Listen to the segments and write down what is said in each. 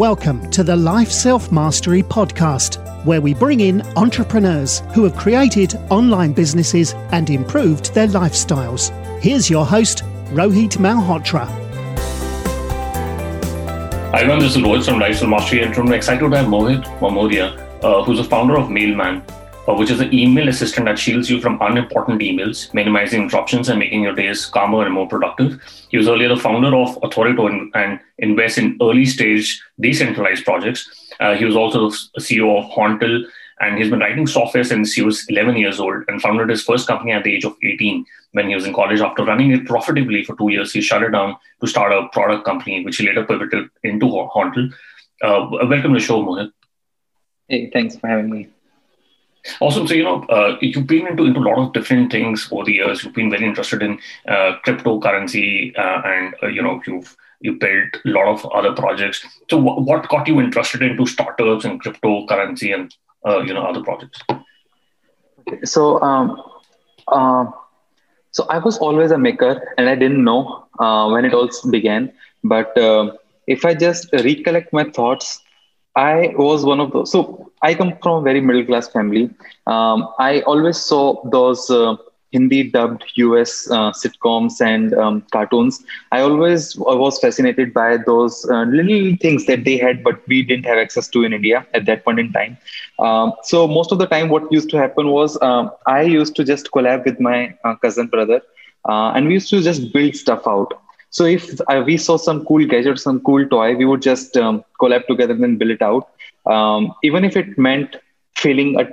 Welcome to the Life Self Mastery Podcast, where we bring in entrepreneurs who have created online businesses and improved their lifestyles. Here's your host, Rohit Malhotra. Hi everyone, this is Rohit from Life Self Mastery, and I'm excited to have Mohit Mamoria, uh, who's the founder of Mailman, which is an email assistant that shields you from unimportant emails, minimizing interruptions and making your days calmer and more productive. He was earlier the founder of Authorito and, invests in early stage decentralized projects. Uh, he was also the CEO of Hauntel, and he's been writing software since he was 11 years old and founded his first company at the age of 18 when he was in college. After running it profitably for two years, he shut it down to start a product company, which he later pivoted into Hauntel. Uh, welcome to the show, Mohit. Hey, thanks for having me. Awesome. So, you know, uh, you've been into, into a lot of different things over the years. You've been very interested in uh, cryptocurrency uh, and, uh, you know, you've you built a lot of other projects. So what got you interested into startups and cryptocurrency and, uh, you know, other projects? So, um, uh, so I was always a maker and I didn't know when it all began. But if I just recollect my thoughts, I was one of those. So I come from a very middle class family. Um, I always saw those uh, Hindi dubbed US uh, sitcoms and um, cartoons. I always was fascinated by those uh, little things that they had, but we didn't have access to in India at that point in time. Um, so most of the time, what used to happen was um, I used to just collab with my uh, cousin brother, uh, and we used to just build stuff out. So if uh, we saw some cool gadget, some cool toy, we would just um, collab together and then build it out, um, even if it meant failing a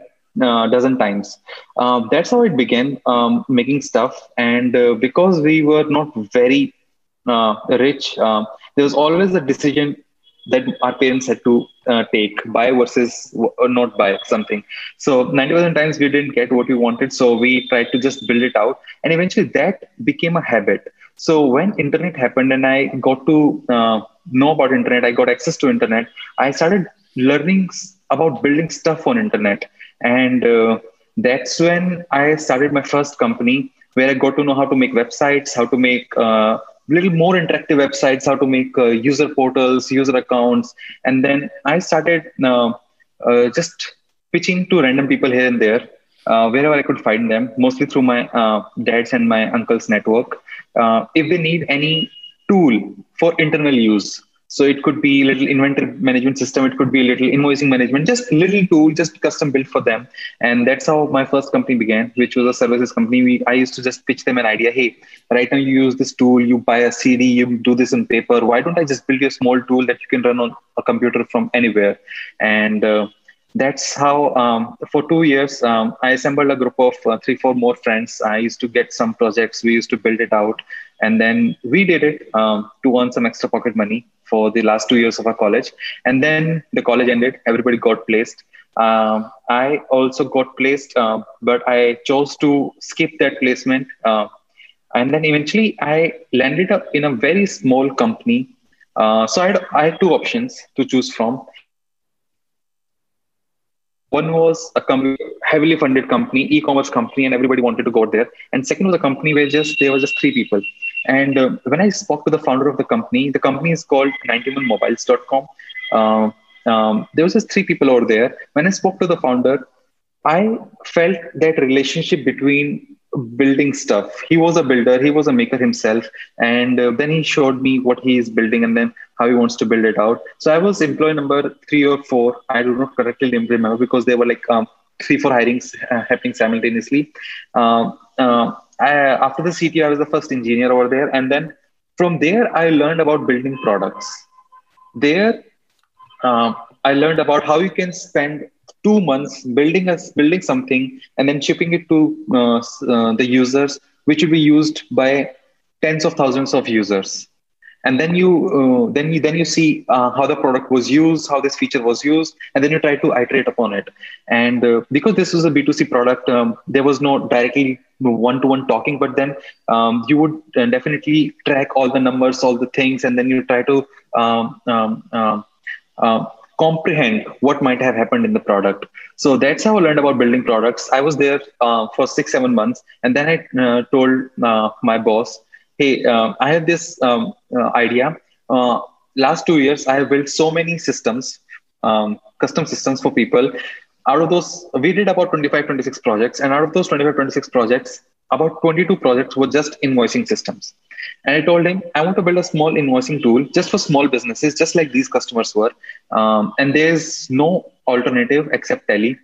uh, dozen times. Uh, that's how it began, um, making stuff. And uh, because we were not very uh, rich, um, there was always a decision that our parents had to uh, take buy versus or not buy something so 90% times we didn't get what we wanted so we tried to just build it out and eventually that became a habit so when internet happened and I got to uh, know about internet, I got access to internet. I started learning about building stuff on internet, and uh, that's when I started my first company where I got to know how to make websites, how to make uh, little more interactive websites, how to make uh, user portals, user accounts, and then I started uh, uh, just pitching to random people here and there. Wherever I could find them, mostly through my dad's and my uncle's network uh, if they need any tool for internal use so it could be a little inventory management system it could be a little invoicing management just little tool just custom built for them. And that's how my first company began which was a services company. We, i used to just pitch them an idea hey right now you use this tool you buy a cd you do this in paper. Why don't i just build you a small tool that you can run on a computer from anywhere? And uh, that's how um, for two years um, i assembled a group of uh, three four more friends. I used to get some projects. We used to build it out. And then we did it um, to earn some extra pocket money for the last two years of our college. And then the college ended. Everybody got placed. Um, i also got placed uh, but i chose to skip that placement uh, and then eventually i landed up in a very small company. Uh, so I had, I had two options to choose from one was a com- heavily funded company, e-commerce company, and everybody wanted to go there. And second was a company where just there were just three people. And uh, when I spoke to the founder of the company, the company is called 91mobiles.com. Uh, um, there was just three people over there. When I spoke to the founder, I felt that relationship between building stuff. He was a builder, he was a maker himself. And uh, then he showed me what he is building and then how he wants to build it out. So I was employee number three or four. I do not correctly remember because there were like um, three, four hirings uh, happening simultaneously. Um, uh, I, after the CTO, I was the first engineer over there. And then from there, I learned about building products. There, uh, I learned about how you can spend two months building us building something and then shipping it to uh, uh, the users which will be used by tens of thousands of users and then you uh, then you then you see uh, how the product was used how this feature was used and then you try to iterate upon it and uh, because this was a b2c product um, there was no directly one-to-one talking but then um, you would uh, definitely track all the numbers all the things and then you try to um, um, um comprehend what might have happened in the product. So that's how I learned about building products. I was there uh, for six, seven months. And then I uh, told my boss, hey, uh, I have this um, uh, idea. Uh, last two years, I have built so many systems, um, custom systems for people. Out of those, we did about 25, 26 projects. And out of those 25, 26 projects, about 22 projects were just invoicing systems. And I told him, I want to build a small invoicing tool just for small businesses, just like these customers were. Um, and there's no alternative except Tally.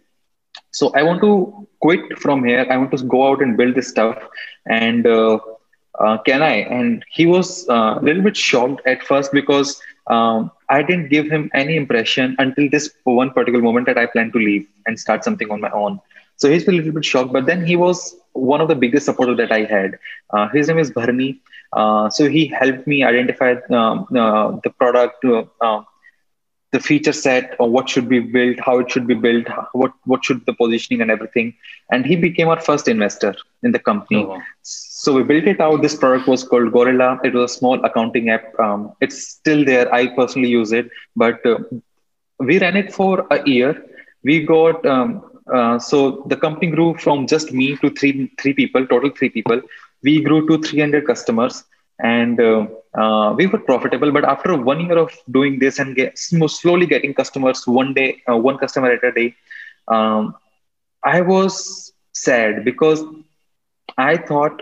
So I want to quit from here. I want to go out and build this stuff. And uh, uh, can I? And he was uh, a little bit shocked at first because um, I didn't give him any impression until this one particular moment that I plan to leave and start something on my own. So he's a little bit shocked, but then he was one of the biggest supporters that I had. Uh, his name is Bharni. Uh, so he helped me identify um, uh, the product, uh, the feature set, or what should be built, how it should be built, what what should the positioning and everything. And he became our first investor in the company. Oh. So we built it out. This product was called Gorilla. It was a small accounting app. Um, it's still there. I personally use it, but uh, we ran it for a year. We got um, uh, so the company grew from just me to three three people, total three people. We grew to 300 customers, and uh, uh, we were profitable. But after one year of doing this and get, slowly getting customers one day, uh, one customer at a day, um, I was sad because I thought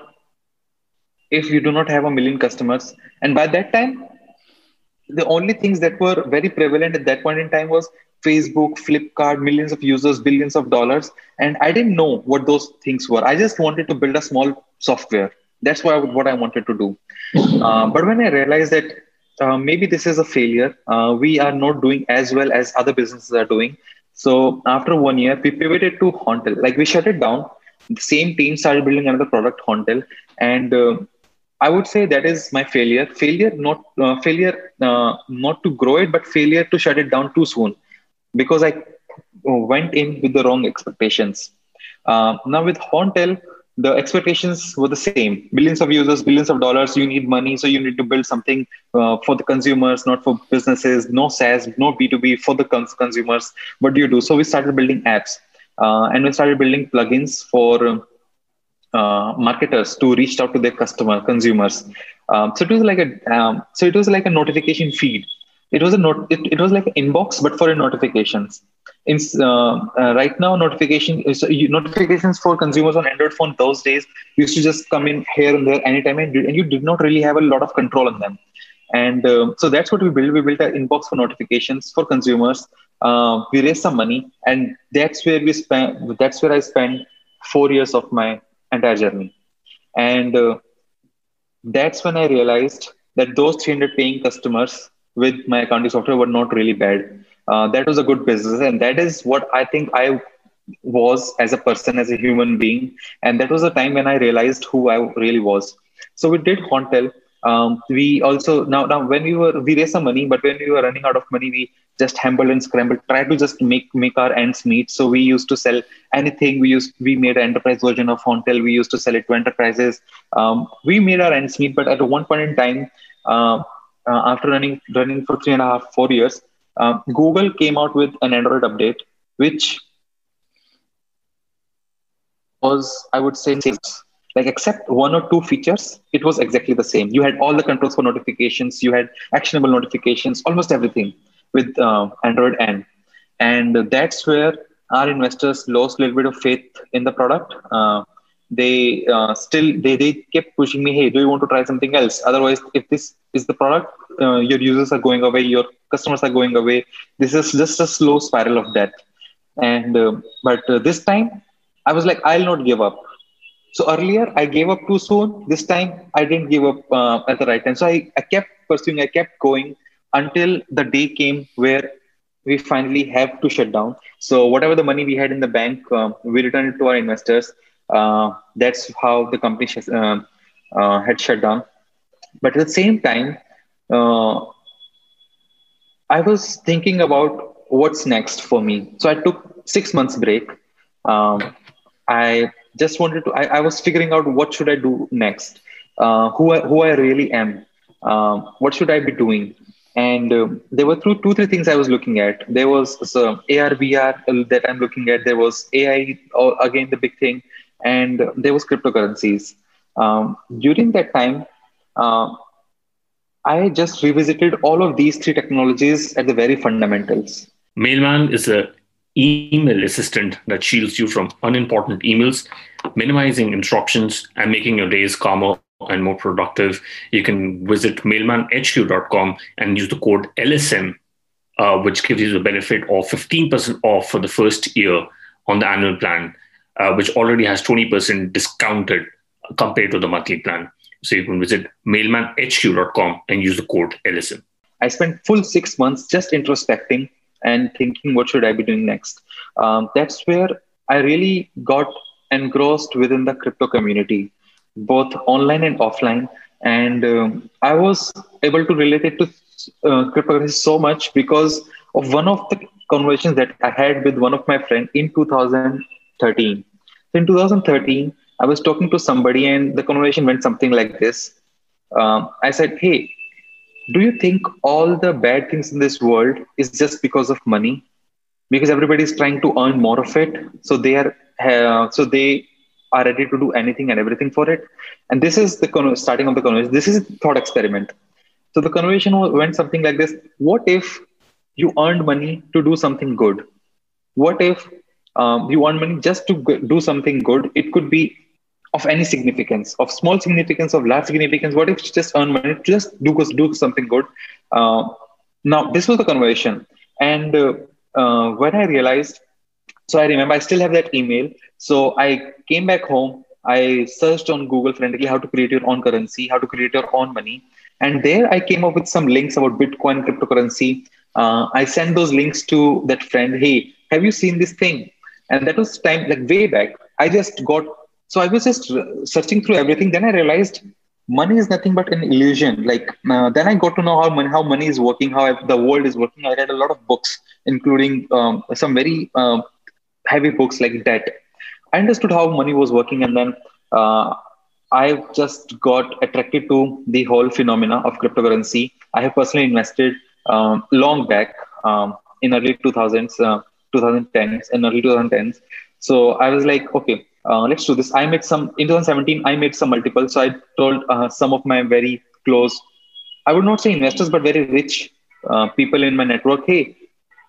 if you do not have a million customers, and by that time, the only things that were very prevalent at that point in time was Facebook, Flipkart, millions of users, billions of dollars. And I didn't know what those things were. I just wanted to build a small software. That's I, what I wanted to do. Uh, but when I realized that uh, maybe this is a failure, uh, we are not doing as well as other businesses are doing. So after one year, we pivoted to Hauntel. Like we shut it down. The same team started building another product, Hauntel. And uh, I would say that is my failure. Failure, not uh, failure, uh, not to grow it, but failure to shut it down too soon because I went in with the wrong expectations. Now with Hauntel, the expectations were the same. Billions of users, billions of dollars. You need money, so you need to build something uh, for the consumers, not for businesses. No SaaS, no B2B for the cons- consumers. What do you do? So we started building apps, uh, and we started building plugins for uh, marketers to reach out to their customer consumers. Um, so it was like a um, so it was like a notification feed it was a note it, it was like an inbox but for notifications in uh, uh, right now notification uh, notifications for consumers on android phone those days used to just come in here and there anytime and, and you did not really have a lot of control on them. And uh, so that's what we built. We built an inbox for notifications for consumers. Uh, we raised some money and that's where we spent that's where i spent four years of my entire journey. And uh, that's when i realized that those 300 paying customers with my accounting software were not really bad. Uh, that was a good business, and that is what I think I was as a person, as a human being, and that was the time when I realized who I really was. So we did Hauntel. Um, we also now now when we were we raised some money, but when we were running out of money, we just hambled and scrambled, tried to just make make our ends meet. So we used to sell anything. We used we made an enterprise version of Hauntel. We used to sell it to enterprises. Um, we made our ends meet, but at one point in time, uh, uh, after running running for three and a half four years, uh, Google came out with an Android update, which was I would say like except one or two features, it was exactly the same. You had all the controls for notifications, you had actionable notifications, almost everything with uh, Android N, and that's where our investors lost a little bit of faith in the product. Uh, they uh, still they, they kept pushing me hey do you want to try something else otherwise if this is the product uh, your users are going away your customers are going away. This is just a slow spiral of death and uh, but uh, this time i was like i'll not give up. So earlier i gave up too soon. This time i didn't give up uh, at the right time. So I, I kept pursuing i kept going until the day came where we finally have to shut down. So whatever the money we had in the bank um, we returned it to our investors. Uh, that's how the company sh- uh, uh, had shut down. But at the same time, I was thinking about what's next for me. So I took six months break. Um, I just wanted to. I, I, was figuring out what should I do next. Uh, who I, who I really am. Um, what should I be doing? And uh, there were two, two, three things I was looking at. There was so AR, VR that I'm looking at. There was AI, again the big thing and there was cryptocurrencies. Um, during that time, uh, I just revisited all of these three technologies at the very fundamentals. Mailman is a email assistant that shields you from unimportant emails, minimizing interruptions and making your days calmer and more productive. You can visit mailmanhq.com and use the code LSM, uh, which gives you the benefit of 15% off for the first year on the annual plan, uh, which already has 20% discounted compared to the monthly plan. So you can visit mailmanhq.com and use the code LSM. I spent full six months just introspecting and thinking, what should I be doing next? Um, that's where I really got engrossed within the crypto community, both online and offline. And um, I was able to relate it to uh, cryptocurrency so much because of one of the conversations that I had with one of my friends in 2013. So in 2013, I was talking to somebody, and the conversation went something like this. Um, I said, "Hey, do you think all the bad things in this world is just because of money? Because everybody is trying to earn more of it. So they are uh, so they are ready to do anything and everything for it. And this is the con- starting of the conversation. This is a thought experiment. So the conversation went something like this. What if you earned money to do something good? What if um, you earn money just to do something good? It could be of any significance, of small significance, of large significance. What if you just earn money, just do do something good? Uh, now, this was the conversation, and uh, uh, when I realized, so I remember I still have that email. So I came back home. I searched on Google frantically how to create your own currency, how to create your own money, and there I came up with some links about Bitcoin, cryptocurrency. Uh, I sent those links to that friend. Hey, have you seen this thing? And that was time like way back. I just got so I was just searching through everything. Then I realized money is nothing but an illusion. Like uh, then I got to know how money, how money is working, how the world is working. I read a lot of books, including um, some very uh, heavy books like debt. I understood how money was working, and then uh, I just got attracted to the whole phenomena of cryptocurrency. I have personally invested um, long back um, in early 2000s, 2010s, uh, in early 2010s. So I was like, okay, uh, let's do this. I made some in 2017. I made some multiples. So I told uh, some of my very close, I would not say investors, but very rich uh, people in my network. Hey,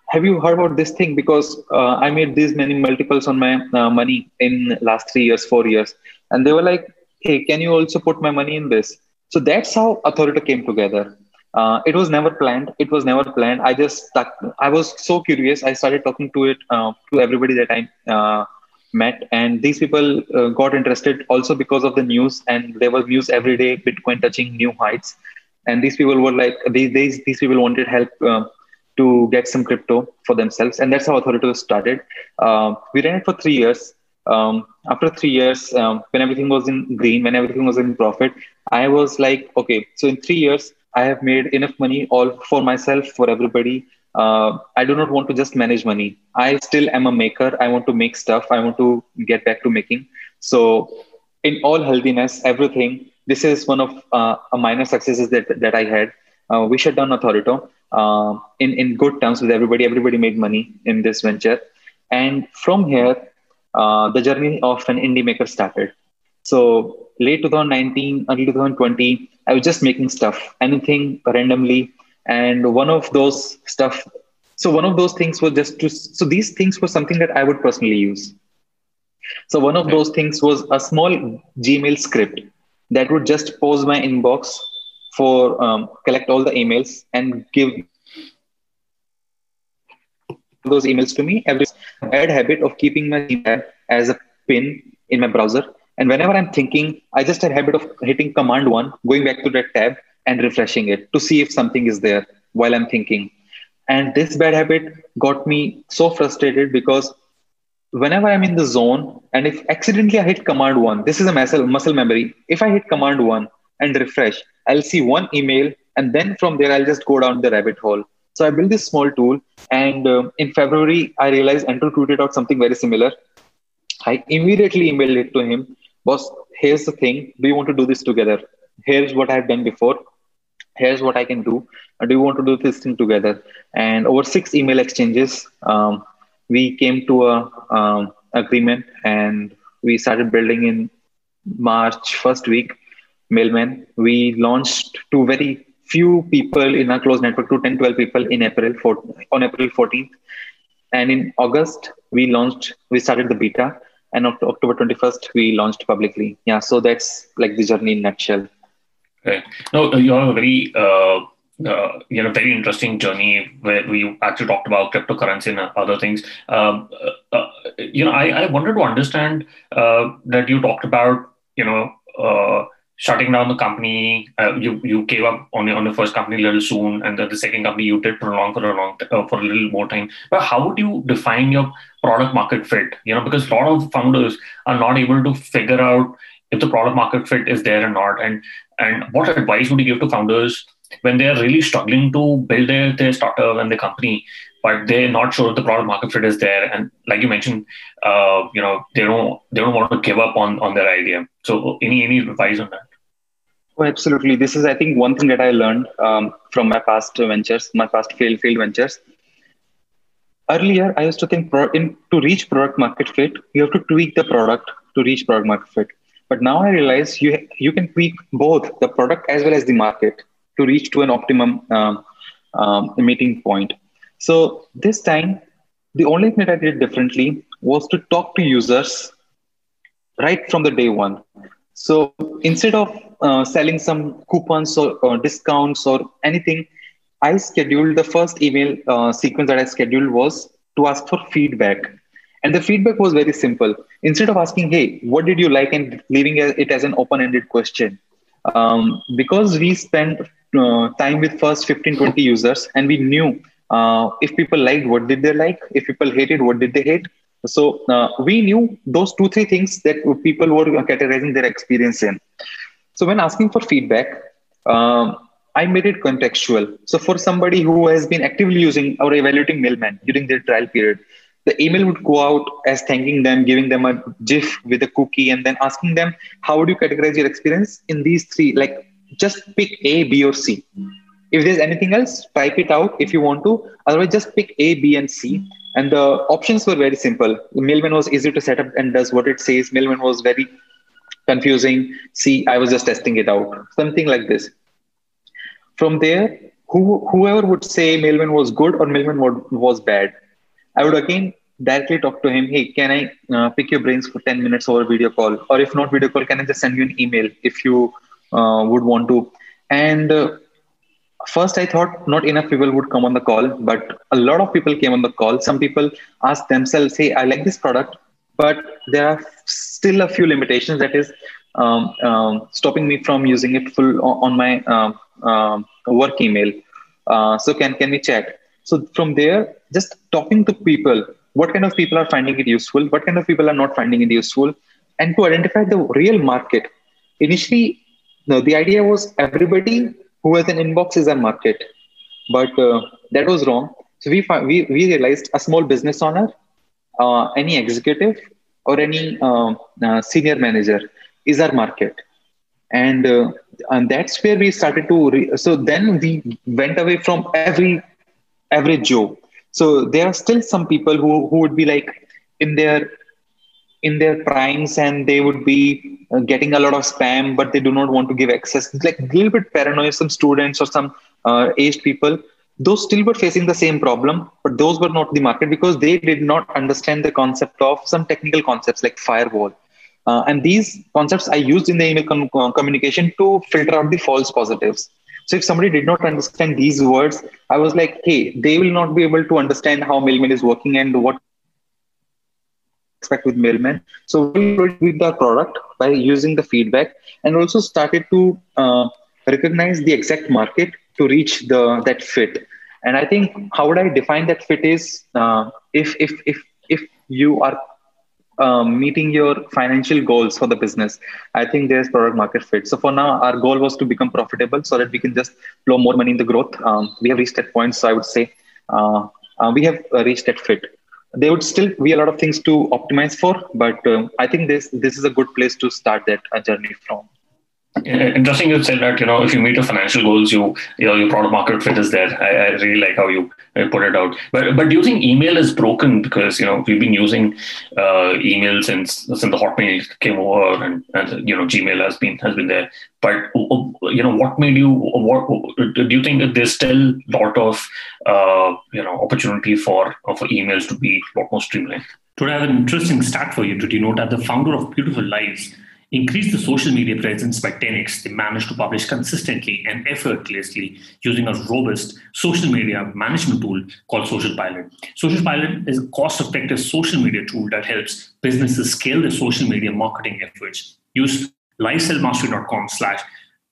have you heard about this thing? Because uh, I made these many multiples on my uh, money in last three years, four years, and they were like, Hey, can you also put my money in this? So that's how Authority came together. Uh, it was never planned. It was never planned. I just stuck. I was so curious. I started talking to it to everybody that I met and these people uh, got interested also because of the news and there was news every day bitcoin touching new heights. And these people were like these these, these people wanted help uh, to get some crypto for themselves and that's how authority was started. Uh, we ran it for three years. Um, after three years um, when everything was in green when everything was in profit i was like okay so in three years i have made enough money all for myself for everybody uh, I do not want to just manage money. I still am a maker. I want to make stuff. I want to get back to making. So, in all healthiness, everything. This is one of uh, a minor successes that that I had. Uh, we shut down Authorito uh, in in good terms with everybody. Everybody made money in this venture, and from here, uh, the journey of an indie maker started. So late 2019, early 2020, I was just making stuff, anything randomly and one of those stuff so one of those things was just to so these things were something that i would personally use. So one of those things was a small gmail script that would just pose my inbox for um, collect all the emails and give those emails to me. Every bad habit of keeping my email as a pin in my browser. And whenever i'm thinking i just had a habit of hitting command one going back to that tab and refreshing it to see if something is there while I'm thinking. And this bad habit got me so frustrated because whenever I'm in the zone and if accidentally I hit command one, this is a muscle, muscle memory. If I hit command one and refresh, I'll see one email and then from there I'll just go down the rabbit hole. So I built this small tool and um, in February I realized Andrew tweeted out something very similar. I immediately emailed it to him. Boss, here's the thing. Do you want to do this together? Here's what I've done before here's what I can do. Uh, do you want to do this thing together? And over six email exchanges, um, we came to a um, agreement and we started building in March first week. Mailman, we launched to very few people in our close network to 10 12 people in april 4, on april 14th and in august we launched we started the beta and october 21st we launched publicly yeah so that's like the journey in nutshell no you have a very uh, uh, you know very interesting journey where we actually talked about cryptocurrency and other things um, uh, uh you know I, I wanted to understand uh, that you talked about you know uh, shutting down the company. You you gave up on your on the first company a little soon, and then the second company you did prolong for a long for a little more time. But how would you define your product market fit? You know, because a lot of founders are not able to figure out if the product market fit is there or not. And and what advice would you give to founders when they are really struggling to build their, their startup and their company? but they're not sure the product market fit is there. And like you mentioned, uh, you know, they don't they don't want to give up on on their idea. So any any advice on that? Oh, absolutely. This is, I think, one thing that I learned um, from my past ventures, my past failed field ventures. Earlier, I used to think pro- in, to reach product market fit, you have to tweak the product to reach product market fit. But now I realize you you can tweak both the product as well as the market to reach to an optimum um, um, meeting point. So this time, the only thing that I did differently was to talk to users right from the day one. So instead of uh, selling some coupons or, or, discounts or anything, I scheduled the first email uh, sequence that I scheduled was to ask for feedback. And the feedback was very simple. Instead of asking, hey, what did you like, and leaving it as an open ended question, um, because we spent uh, time with first 15, 20 users and we knew uh, if people liked, what did they like? If people hated, what did they hate? So uh, we knew those two, three things that people were categorizing their experience in. So when asking for feedback, um, I made it contextual. So for somebody who has been actively using or evaluating Mailman during their trial period, the email would go out as thanking them, giving them a GIF with a cookie, and then asking them, how would you categorize your experience in these three? Like just pick A, B, or C. If there's anything else, type it out if you want to. Otherwise, just pick A, B, and C. And the options were very simple. Mailman was easy to set up and does what it says. Mailman was very confusing. See, I was just testing it out. Something like this. From there, who, whoever would say Mailman was good or Mailman was bad, I would again directly talk to him. Hey, can I uh, pick your brains for 10 minutes over video call? Or if not video call, can I just send you an email if you uh, would want to? And uh, first i thought not enough people would come on the call but a lot of people came on the call some people asked themselves hey i like this product but there are still a few limitations that is um, um, stopping me from using it full on my um, um, work email uh, so can can we chat so from there just talking to people what kind of people are finding it useful what kind of people are not finding it useful and to identify the real market initially no, the idea was everybody who has an inbox is a market. But uh, that was wrong. So we, we, we realized a small business owner, uh, any executive, or any um, uh, senior manager is our market. And, uh, and that's where we started to. Re- so then we went away from every average Joe. So there are still some people who, who would be like in their in their primes and they would be uh, getting a lot of spam, but they do not want to give access. It's like a little bit paranoid, some students or some uh, aged people, those still were facing the same problem, but those were not the market because they did not understand the concept of some technical concepts like firewall. Uh, and these concepts I used in the email com- communication to filter out the false positives. So if somebody did not understand these words, I was like, hey, they will not be able to understand how Mailman is working and what expect with Mailman. So we with the product by using the feedback and also started to uh, recognize the exact market to reach the that fit. And I think how would I define that fit is uh, if if if if you are um, meeting your financial goals for the business, I think there's product market fit. So for now, our goal was to become profitable so that we can just flow more money in the growth. Um, we have reached that point, so I would say uh, uh, we have uh, reached that fit there would still be a lot of things to optimize for but um, i think this this is a good place to start that uh, journey from Interesting you said that, you know, if you meet your financial goals, you, you know, your product market fit is there. I, I really like how you put it out. But but do you think email is broken because, you know, we've been using uh, email since since the Hotmail came over and, and, you know, Gmail has been has been there. But, you know, what made you, what do you think that there's still a lot of, uh, you know, opportunity for, for emails to be a lot more streamlined? Today I have an interesting stat for you to denote that the founder of Beautiful Lives increased the social media presence by 10x. They managed to publish consistently and effortlessly using a robust social media management tool called Social Pilot. Social Pilot is a cost effective social media tool that helps businesses scale their social media marketing efforts. Use lifeselfmastery.com slash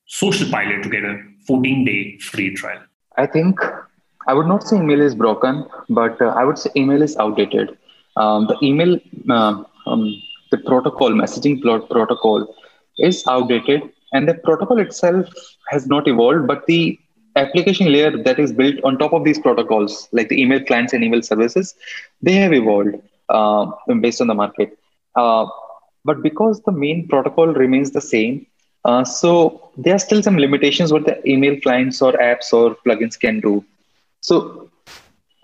social pilot to get a 14 day free trial. I think I would not say email is broken, but uh, I would say email is outdated. Um, the email uh, um, the protocol, messaging protocol is outdated and the protocol itself has not evolved, but the application layer that is built on top of these protocols, like the email clients and email services, they have evolved uh, based on the market. Uh, but because the main protocol remains the same, uh, so there are still some limitations what the email clients or apps or plugins can do. So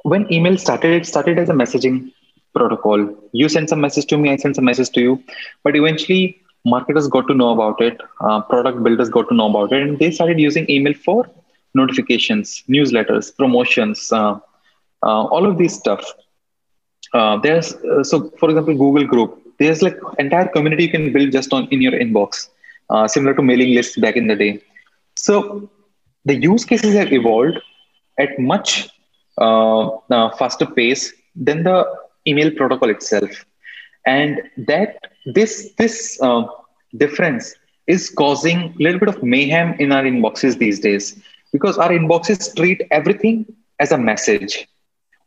when email started, it started as a messaging protocol. You send some message to me, I send some message to you. But eventually, marketers got to know about it, uh, product builders got to know about it, and they started using email for notifications, newsletters, promotions, uh, uh, all of these stuff. Uh, there's uh, so, for example, Google Group. There's like entire community you can build just on in your inbox, uh, similar to mailing lists back in the day. So the use cases have evolved at much faster pace than the email protocol itself. And that this this uh, difference is causing a little bit of mayhem in our inboxes these days. Because our inboxes treat everything as a message.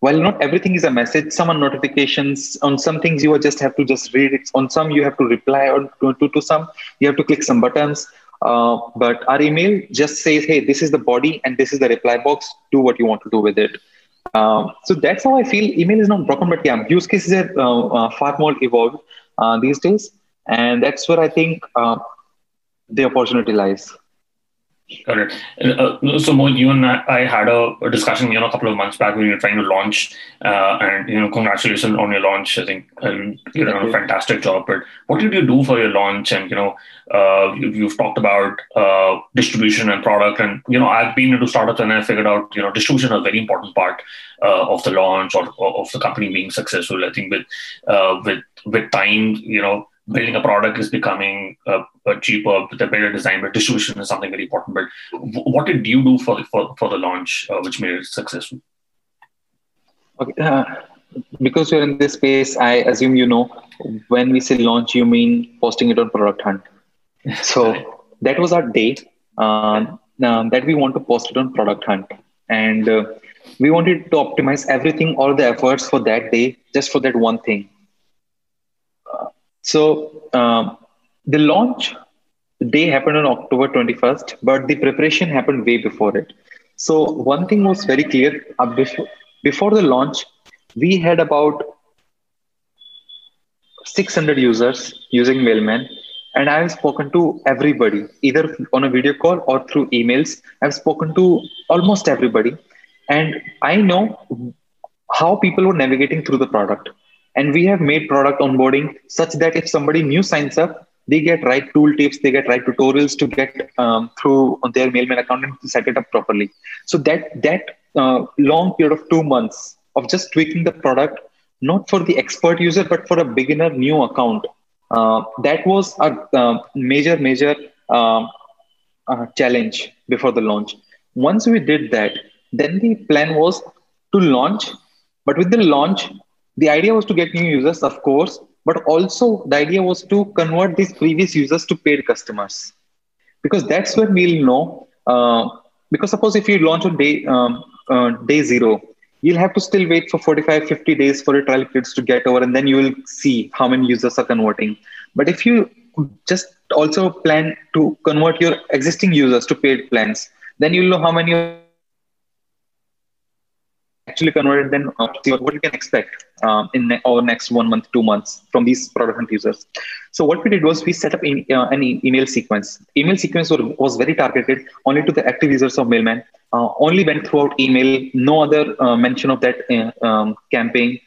While not everything is a message some are notifications. On some things you just have to just read it. On some you have to reply or to, to, to some you have to click some buttons. Uh, but our email just says hey this is the body and this is the reply box. Do what you want to do with it um, so that's how I feel email is not broken, but yeah, use cases are uh, uh, far more evolved uh, these days. And that's where I think uh, the opportunity lies. Got it. Uh, so, Mo, you and I had a, a, discussion, you know, a couple of months back when you were trying to launch, uh, and you know, congratulations on your launch. I think um, you did a fantastic job. But what did you do for your launch? And you know, uh, you, have talked about uh, distribution and product, and you know, I've been into startups and I figured out, you know, distribution is a very important part uh, of the launch or, or, of the company being successful. I think with uh, with with time, you know, building a product is becoming uh, cheaper with a better design, but distribution is something very important. But what did you do for for, for the launch, uh, which made it successful? Okay, uh, because you're in this space, I assume you know when we say launch, you mean posting it on Product Hunt. So that was our day uh, that we want to post it on Product Hunt, and uh, we wanted to optimize everything, all the efforts for that day, just for that one thing so um, the launch day happened on October 21st, but the preparation happened way before it. So one thing was very clear uh, before, before the launch, we had about 600 users using Mailman, and I've spoken to everybody, either on a video call or through emails. I've spoken to almost everybody, and I know how people were navigating through the product. And we have made product onboarding such that if somebody new signs up, they get right tool tips, they get right tutorials to get um, through their Mailman account and set it up properly. So that that uh, long period of two months of just tweaking the product, not for the expert user, but for a beginner new account, uh, that was a uh, major major um, uh, challenge before the launch. Once we did that, then the plan was to launch, but with the launch, the idea was to get new users, of course, but also the idea was to convert these previous users to paid customers. Because that's where we'll know. Uh, because suppose if you launch on day, um, uh, day zero, you'll have to still wait for 45, 50 days for your trial periods to get over, and then you will see how many users are converting. But if you just also plan to convert your existing users to paid plans, then you'll know how many actually converted, then uh, what you can expect um, in our next one month, two months from these product hunt users. So what we did was we set up in, uh, an e- email sequence. Email sequence was, was very targeted only to the active users of Mailman. Uh, only went throughout email. No other uh, mention of that uh, um, campaign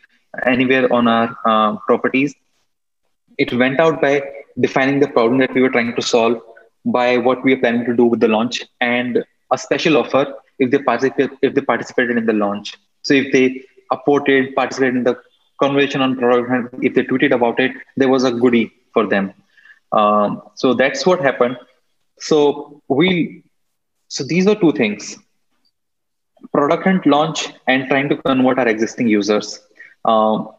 anywhere on our properties. It went out by defining the problem that we were trying to solve, by what we are planning to do with the launch, and a special offer if they participate if they participated in the launch. So if they upvoted, participated in the conversation on product, if they tweeted about it, there was a goodie for them. Um, so that's what happened. So we, so these are two things: product hunt launch and trying to convert our existing users. Um,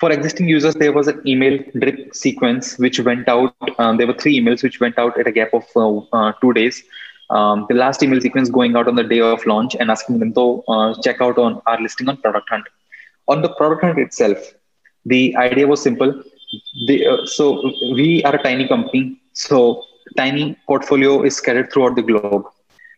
for existing users, there was an email drip sequence which went out. Um, there were three emails which went out at a gap of uh, uh, two days um, the last email sequence going out on the day of launch and asking them to uh, check out on our listing on Product Hunt. On the Product Hunt itself, the idea was simple. Uh, so we are a tiny company, so tiny portfolio is scattered throughout the globe.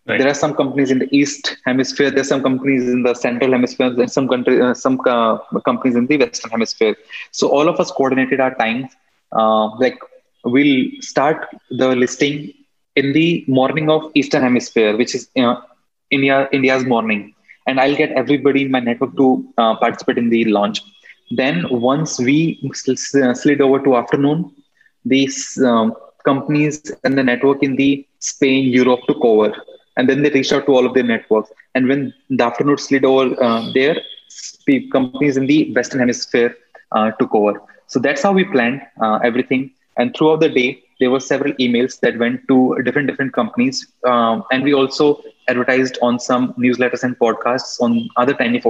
Right. There are some companies in the east hemisphere. There are some companies in the central hemisphere. and some country, uh, some uh, companies in the western hemisphere. So all of us coordinated our time. Uh, like we'll start the listing in the morning of Eastern Hemisphere, which is India India's morning, and I'll get everybody in my network to uh, participate in the launch. Then once we slid over to afternoon, these um, companies and the network in the Spain, Europe took over, and then they reached out to all of their networks. And when the afternoon slid over uh, there, companies in the Western Hemisphere uh, took over. So that's how we planned uh, everything. And throughout the day, there were several emails that went to different different companies, um, and we also advertised on some newsletters and podcasts on other tiny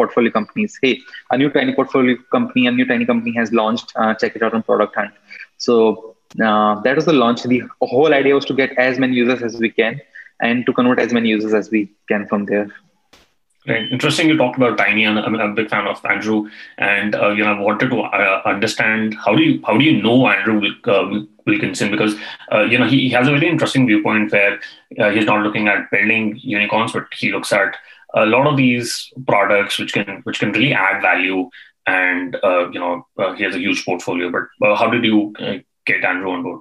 portfolio companies. Hey, a new tiny portfolio company, a new tiny company has launched. Uh, check it out on Product Hunt. So uh, that was the launch. The whole idea was to get as many users as we can and to convert as many users as we can from there. Interesting. You talked about Tiny, and I'm, a big fan of Andrew. And uh, you know, I wanted to uh, understand how do you how do you know Andrew uh, Wilkinson? Because uh, you know he, he, has a very interesting viewpoint where uh, he's not looking at building unicorns, but he looks at a lot of these products which can which can really add value. And uh, you know, he has a huge portfolio. But how did you get Andrew on board?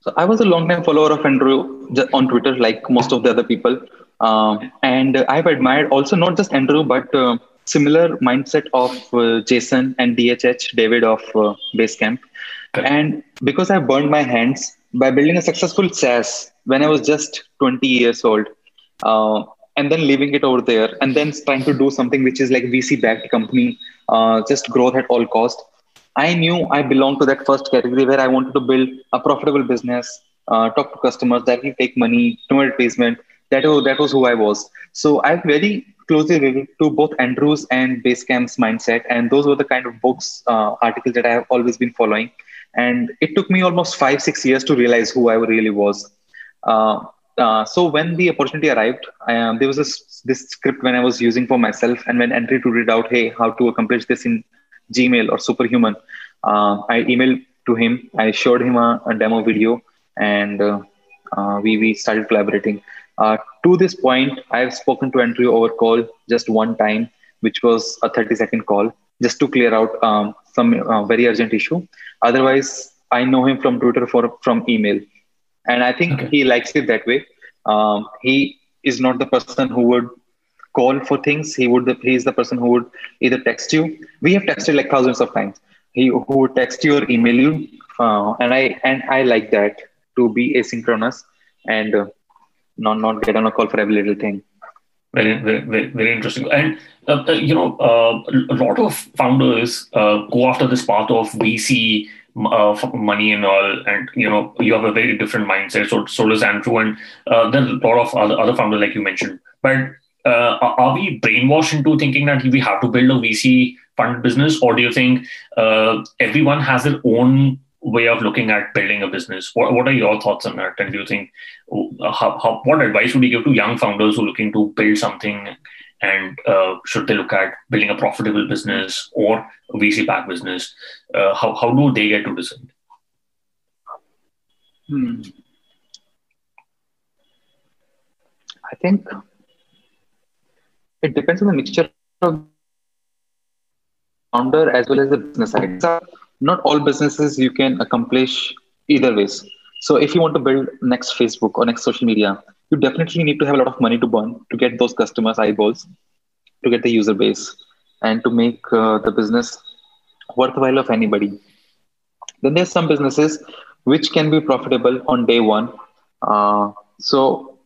So I was a long time follower of Andrew on Twitter, like most of the other people. Um, and I've admired also not just Andrew, but uh, similar mindset of uh, Jason and DHH, David of uh, Basecamp. And because I burned my hands by building a successful SaaS when I was just 20 years old, uh, and then leaving it over there, and then trying to do something which is like VC-backed company, uh, just growth at all cost. I knew I belonged to that first category where I wanted to build a profitable business, uh, talk to customers, directly take money, no advertisement, that was that was who I was. So I'm very closely related to both Andrews and Basecamp's mindset, and those were the kind of books, uh, articles that I have always been following. And it took me almost five, six years to realize who I really was. Uh, uh, so when the opportunity arrived, um, there was this, this script when I was using for myself, and when Andrew to read out, hey, how to accomplish this in Gmail or Superhuman, uh, I emailed to him. I showed him a, a demo video, and uh, uh, we we started collaborating. Uh, to this point, I've spoken to Andrew over call just one time, which was a 30 second call, just to clear out um, some uh, very urgent issue. Otherwise, I know him from Twitter for from email, and I think okay. he likes it that way. Um, he is not the person who would call for things. He would he is the person who would either text you. We have texted like thousands of times. He who would text you or email you, uh, and I and I like that to be asynchronous and. Uh, not not get on a call for every little thing. Very, very, very, interesting. And uh, uh, you know, uh, a lot of founders uh, go after this path of VC uh, money and all, and you know, you have a very different mindset. So, so does Andrew, and uh, there a lot of other, other founders like you mentioned. But are we brainwashed into thinking that we have to build a VC fund business, or do you think everyone has their own way of looking at building a business. What, what are your thoughts on that? And do you think uh, how, how, what advice would you give to young founders who are looking to build something? And uh, should they look at building a profitable business or a VC back business? Uh, how, how do they get to decide? Hmm. I think it depends on the mixture of founder as well as the business side. Not all businesses you can accomplish either ways. So if you want to build next Facebook or next social media, you definitely need to have a lot of money to burn to get those customers eyeballs, to get the user base, and to make uh, the business worthwhile of anybody. Then there's some businesses which can be profitable on day one. Uh, so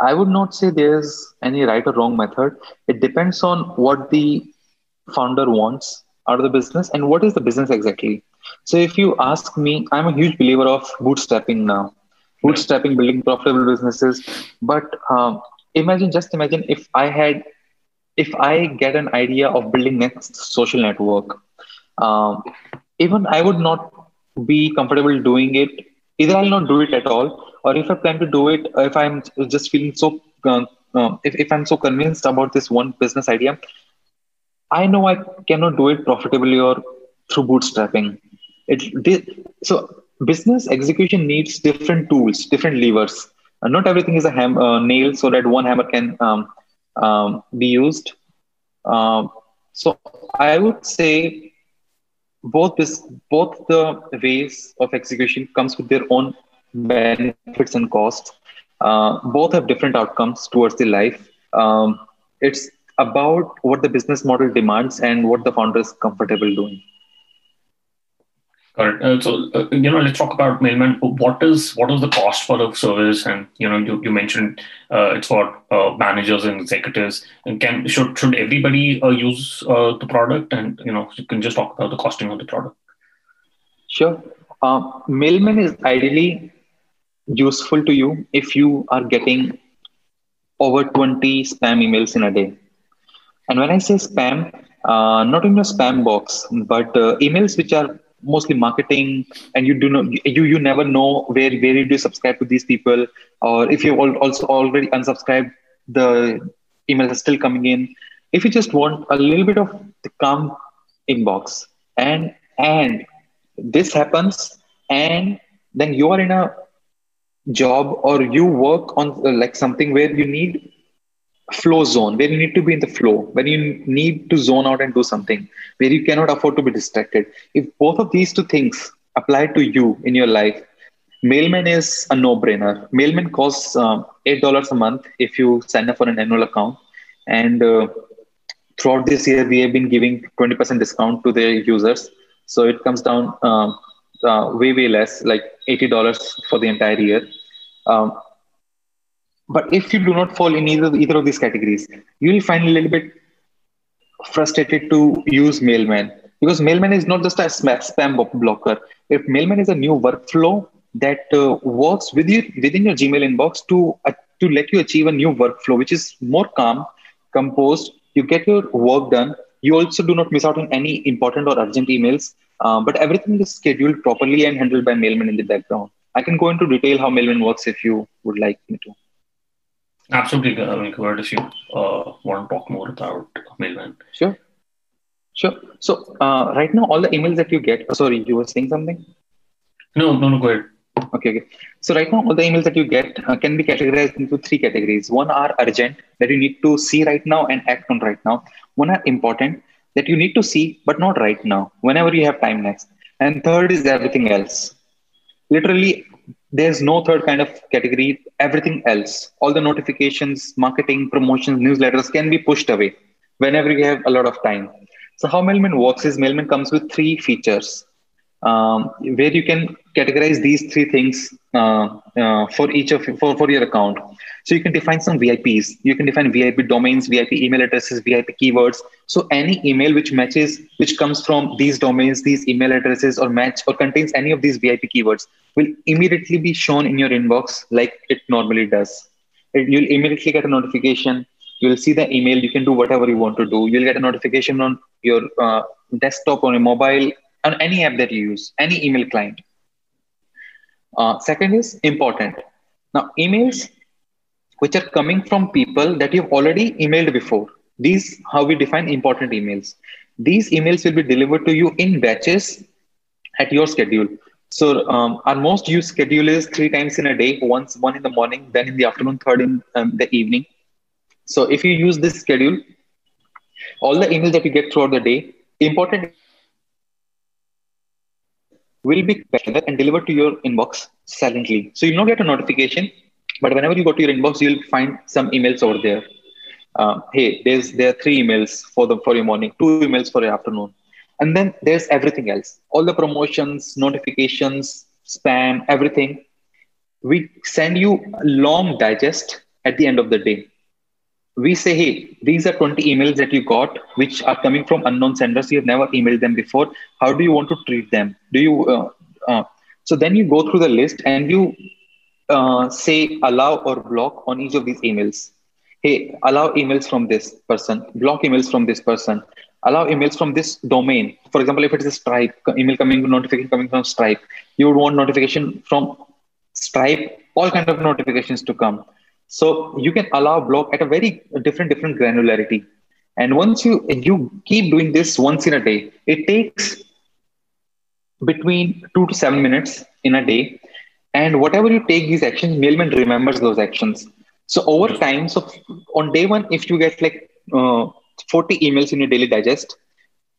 I would not say there's any right or wrong method. It depends on what the founder wants out of the business and what is the business exactly. So if you ask me, I'm a huge believer of bootstrapping now. Bootstrapping, building profitable businesses. But um, imagine, just imagine if I had, if I get an idea of building next social network, um, even I would not be comfortable doing it. Either I'll not do it at all, or if I plan to do it, if I'm just feeling so, uh, if, if I'm so convinced about this one business idea, I know I cannot do it profitably or through bootstrapping. It so business execution needs different tools, different levers. And not everything is a ham, uh, nail, so that one hammer can um, um, be used. Um, so I would say both this both the ways of execution comes with their own benefits and costs. Uh, both have different outcomes towards the life. Um, it's about what the business model demands and what the founder is comfortable doing. Got. Uh, so, uh, you know, let's talk about Mailman. What is what is the cost for the service? And you know, you, you mentioned uh, it's for uh, managers and executives. And can should should everybody uh, use uh, the product? And you know, you can just talk about the costing of the product. Sure. Mailman is ideally useful to you if you are getting over 20 spam emails in a day. And when I say spam, not in your spam box, but emails which are mostly marketing and you do not you you never know where where you do subscribe to these people. Or if you also already unsubscribed the emails are still coming in. If you just want a little bit of the calm inbox and and this happens and then you are in a job or you work on uh, like something where you need flow zone where you need to be in the flow when you need to zone out and do something where you cannot afford to be distracted. If both of these two things apply to you in your life mailman is a no-brainer. Mailman costs uh, eight dollars a month if you sign up for an annual account. And uh, throughout this year we have been giving 20% discount to their users. So it comes down uh, uh way way less like $80 for the entire year. Um, but if you do not fall in either, either of these categories, you will find a little bit frustrated to use Mailman because Mailman is not just a spam blocker. If Mailman is a new workflow that uh, works with you, within your Gmail inbox to, uh, to let you achieve a new workflow, which is more calm, composed, you get your work done. You also do not miss out on any important or urgent emails, uh, but everything is scheduled properly and handled by Mailman in the background. I can go into detail how Mailman works if you would like me to. Absolutely, I mean, covered if you uh, want to talk more about Mailman. Sure. Sure. So uh, right now, all the emails that you get, oh, sorry, you were saying something? No, no, no, go ahead. Okay, okay. So right now, all the emails that you get uh, can be categorized into three categories. One are urgent that you need to see right now and act on right now. One are important that you need to see but not right now, whenever you have time next. And third is everything else. Literally there's no third kind of category everything else. All the notifications marketing promotions newsletters can be pushed away whenever you have a lot of time. So how mailman works is mailman comes with three features. Um, where you can categorize these three things uh, uh, for each of for, for your account. So you can define some vips you can define vip domains vip email addresses vip keywords. So any email which matches which comes from these domains these email addresses or match or contains any of these vip keywords will immediately be shown in your inbox like it normally does. It, you'll immediately get a notification. You'll see the email. You can do whatever you want to do. You'll get a notification on your uh, desktop on your mobile on any app that you use, any email client. Uh, second is important. Now, emails which are coming from people that you've already emailed before. These how we define important emails. These emails will be delivered to you in batches at your schedule. So um, our most used schedule is three times in a day. Once one in the morning, then in the afternoon, third in um, the evening. So if you use this schedule, all the emails that you get throughout the day, important will be gathered and delivered to your inbox silently. So you'll not get a notification, but whenever you go to your inbox, you'll find some emails over there. Uh, hey, there's there are three emails for the for your morning, two emails for your afternoon, and then there's everything else, all the promotions, notifications, spam, everything. We send you a long digest at the end of the day we say, hey, these are 20 emails that you got, which are coming from unknown senders. You have never emailed them before. How do you want to treat them? Do you? Uh, uh, so then you go through the list and you uh, say allow or block on each of these emails. Hey, allow emails from this person, block emails from this person, allow emails from this domain. For example, if it is a Stripe email coming notification coming from Stripe, you would want notification from Stripe, all kind of notifications to come so you can allow block at a very different, different granularity. And once you you keep doing this once in a day, it takes between two to seven minutes in a day. And whatever you take these actions, Mailman remembers those actions. So over time, so on day one, if you get like uh, 40 emails in your daily digest,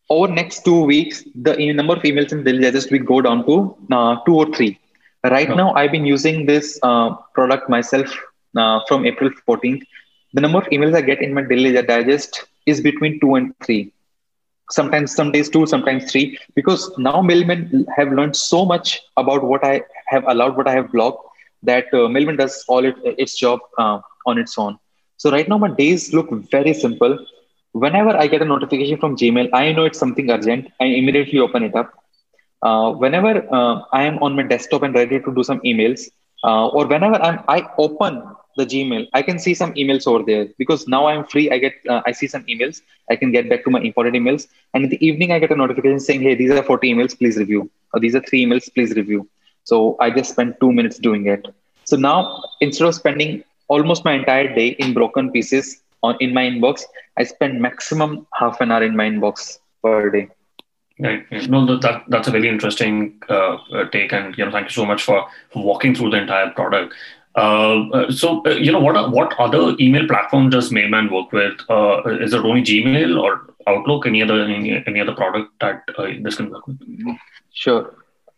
over next two weeks, the number of emails in daily digest will go down to uh, two or three. Right now, I've been using this uh, product myself from April 14th, the number of emails I get in my daily digest is between two and three. Sometimes some days two, sometimes three, because now mailmen have learned so much about what I have allowed, what I have blocked, that uh, mailman does all it, its job uh, on its own. So right now my days look very simple. Whenever I get a notification from Gmail, I know it's something urgent. I immediately open it up. Uh, whenever uh, I am on my desktop and ready to do some emails, uh, or whenever I'm, I open the Gmail, I can see some emails over there because now I'm free. I get, uh, I see some emails. I can get back to my important emails. And in the evening, I get a notification saying, "Hey, these are 40 emails. Please review." Or these are three emails. Please review. So I just spent two minutes doing it. So now instead of spending almost my entire day in broken pieces on in my inbox, I spend maximum half an hour in my inbox per day. Right. No, that that's a really interesting uh, uh, take, and you know, thank you so much for, walking through the entire product. Uh, uh, so, uh, you know, what what other email platforms does Mailman work with? Uh, is it only Gmail or Outlook? Any other any, any other product that uh, this can work with? Sure.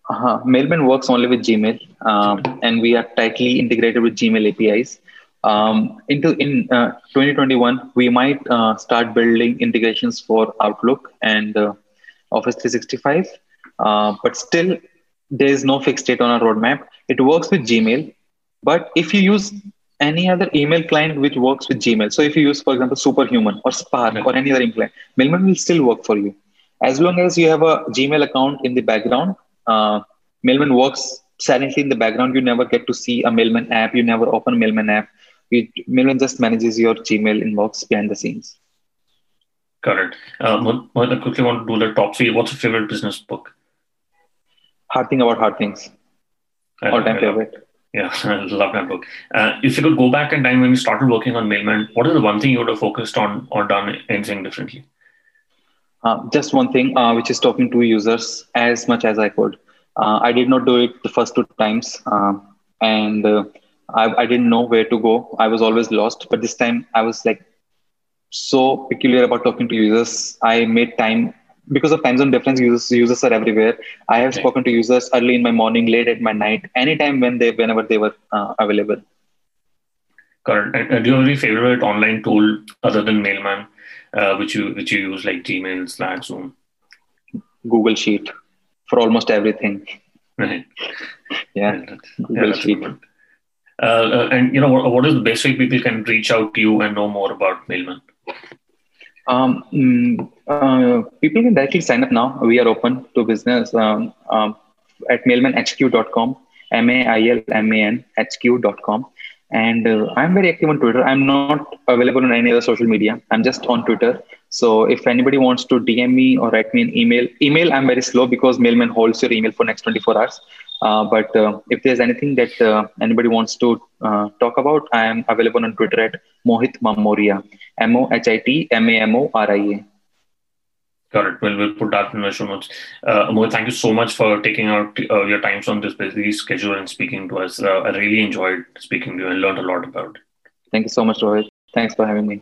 Uh-huh. Mailman works only with Gmail, um, and we are tightly integrated with Gmail APIs. Um, into in 2021, we might start building integrations for Outlook and Office 365, but still there is no fixed date on our roadmap. It works with Gmail, but if you use any other email client which works with Gmail, so if you use, for example, Superhuman or Spark or any other email client, Mailman will still work for you. As long as you have a Gmail account in the background, uh, Mailman works silently in the background. You never get to see a Mailman app. You never open a Mailman app. It, Mailman just manages your Gmail inbox behind the scenes. Got it. Uh, I quickly want to do the top three. What's your favorite business book? Hard Thing About Hard Things. All time favorite. Yeah, I love that book. Uh, if you could go back in time when you started working on Mailman, what is the one thing you would have focused on or done anything differently? Uh, just one thing, uh, which is talking to users as much as I could. Uh, I did not do it the first two times, uh, and uh, I, I didn't know where to go. I was always lost. But this time, I was like so peculiar about talking to users. I made time because of time zone difference, users users are everywhere. I have spoken to users early in my morning, late at my night, anytime when they whenever they were uh, available. Correct. And, do you have any favorite online tool other than Mailman, uh, which you which you use like Gmail, Slack, Zoom? Google Sheet for almost everything. Right. yeah. yeah Google yeah, Sheet. Uh, uh, and you know what, what is the best way people can reach out to you and know more about Mailman? Um, mm, uh, people can directly sign up now. We are open to business um, um, at mailmanhq.com, M A I L M A N H Q.com. And uh, I'm very active on Twitter. I'm not available on any other social media. I'm just on Twitter. So if anybody wants to DM me or write me an email, email I'm very slow because Mailman holds your email for next 24 hours. Uh, but uh, if there's anything that uh, anybody wants to uh, talk about, I am available on Twitter at Mohit Mamoria, M O H I T M A M O R I A. Got it. Well, we'll put that in the show notes. Uh, Mohit, thank you so much for taking out uh, your time on this busy schedule and speaking to us. I really enjoyed speaking to you and learned a lot about it. Thank you so much, Rohit. Thanks for having me.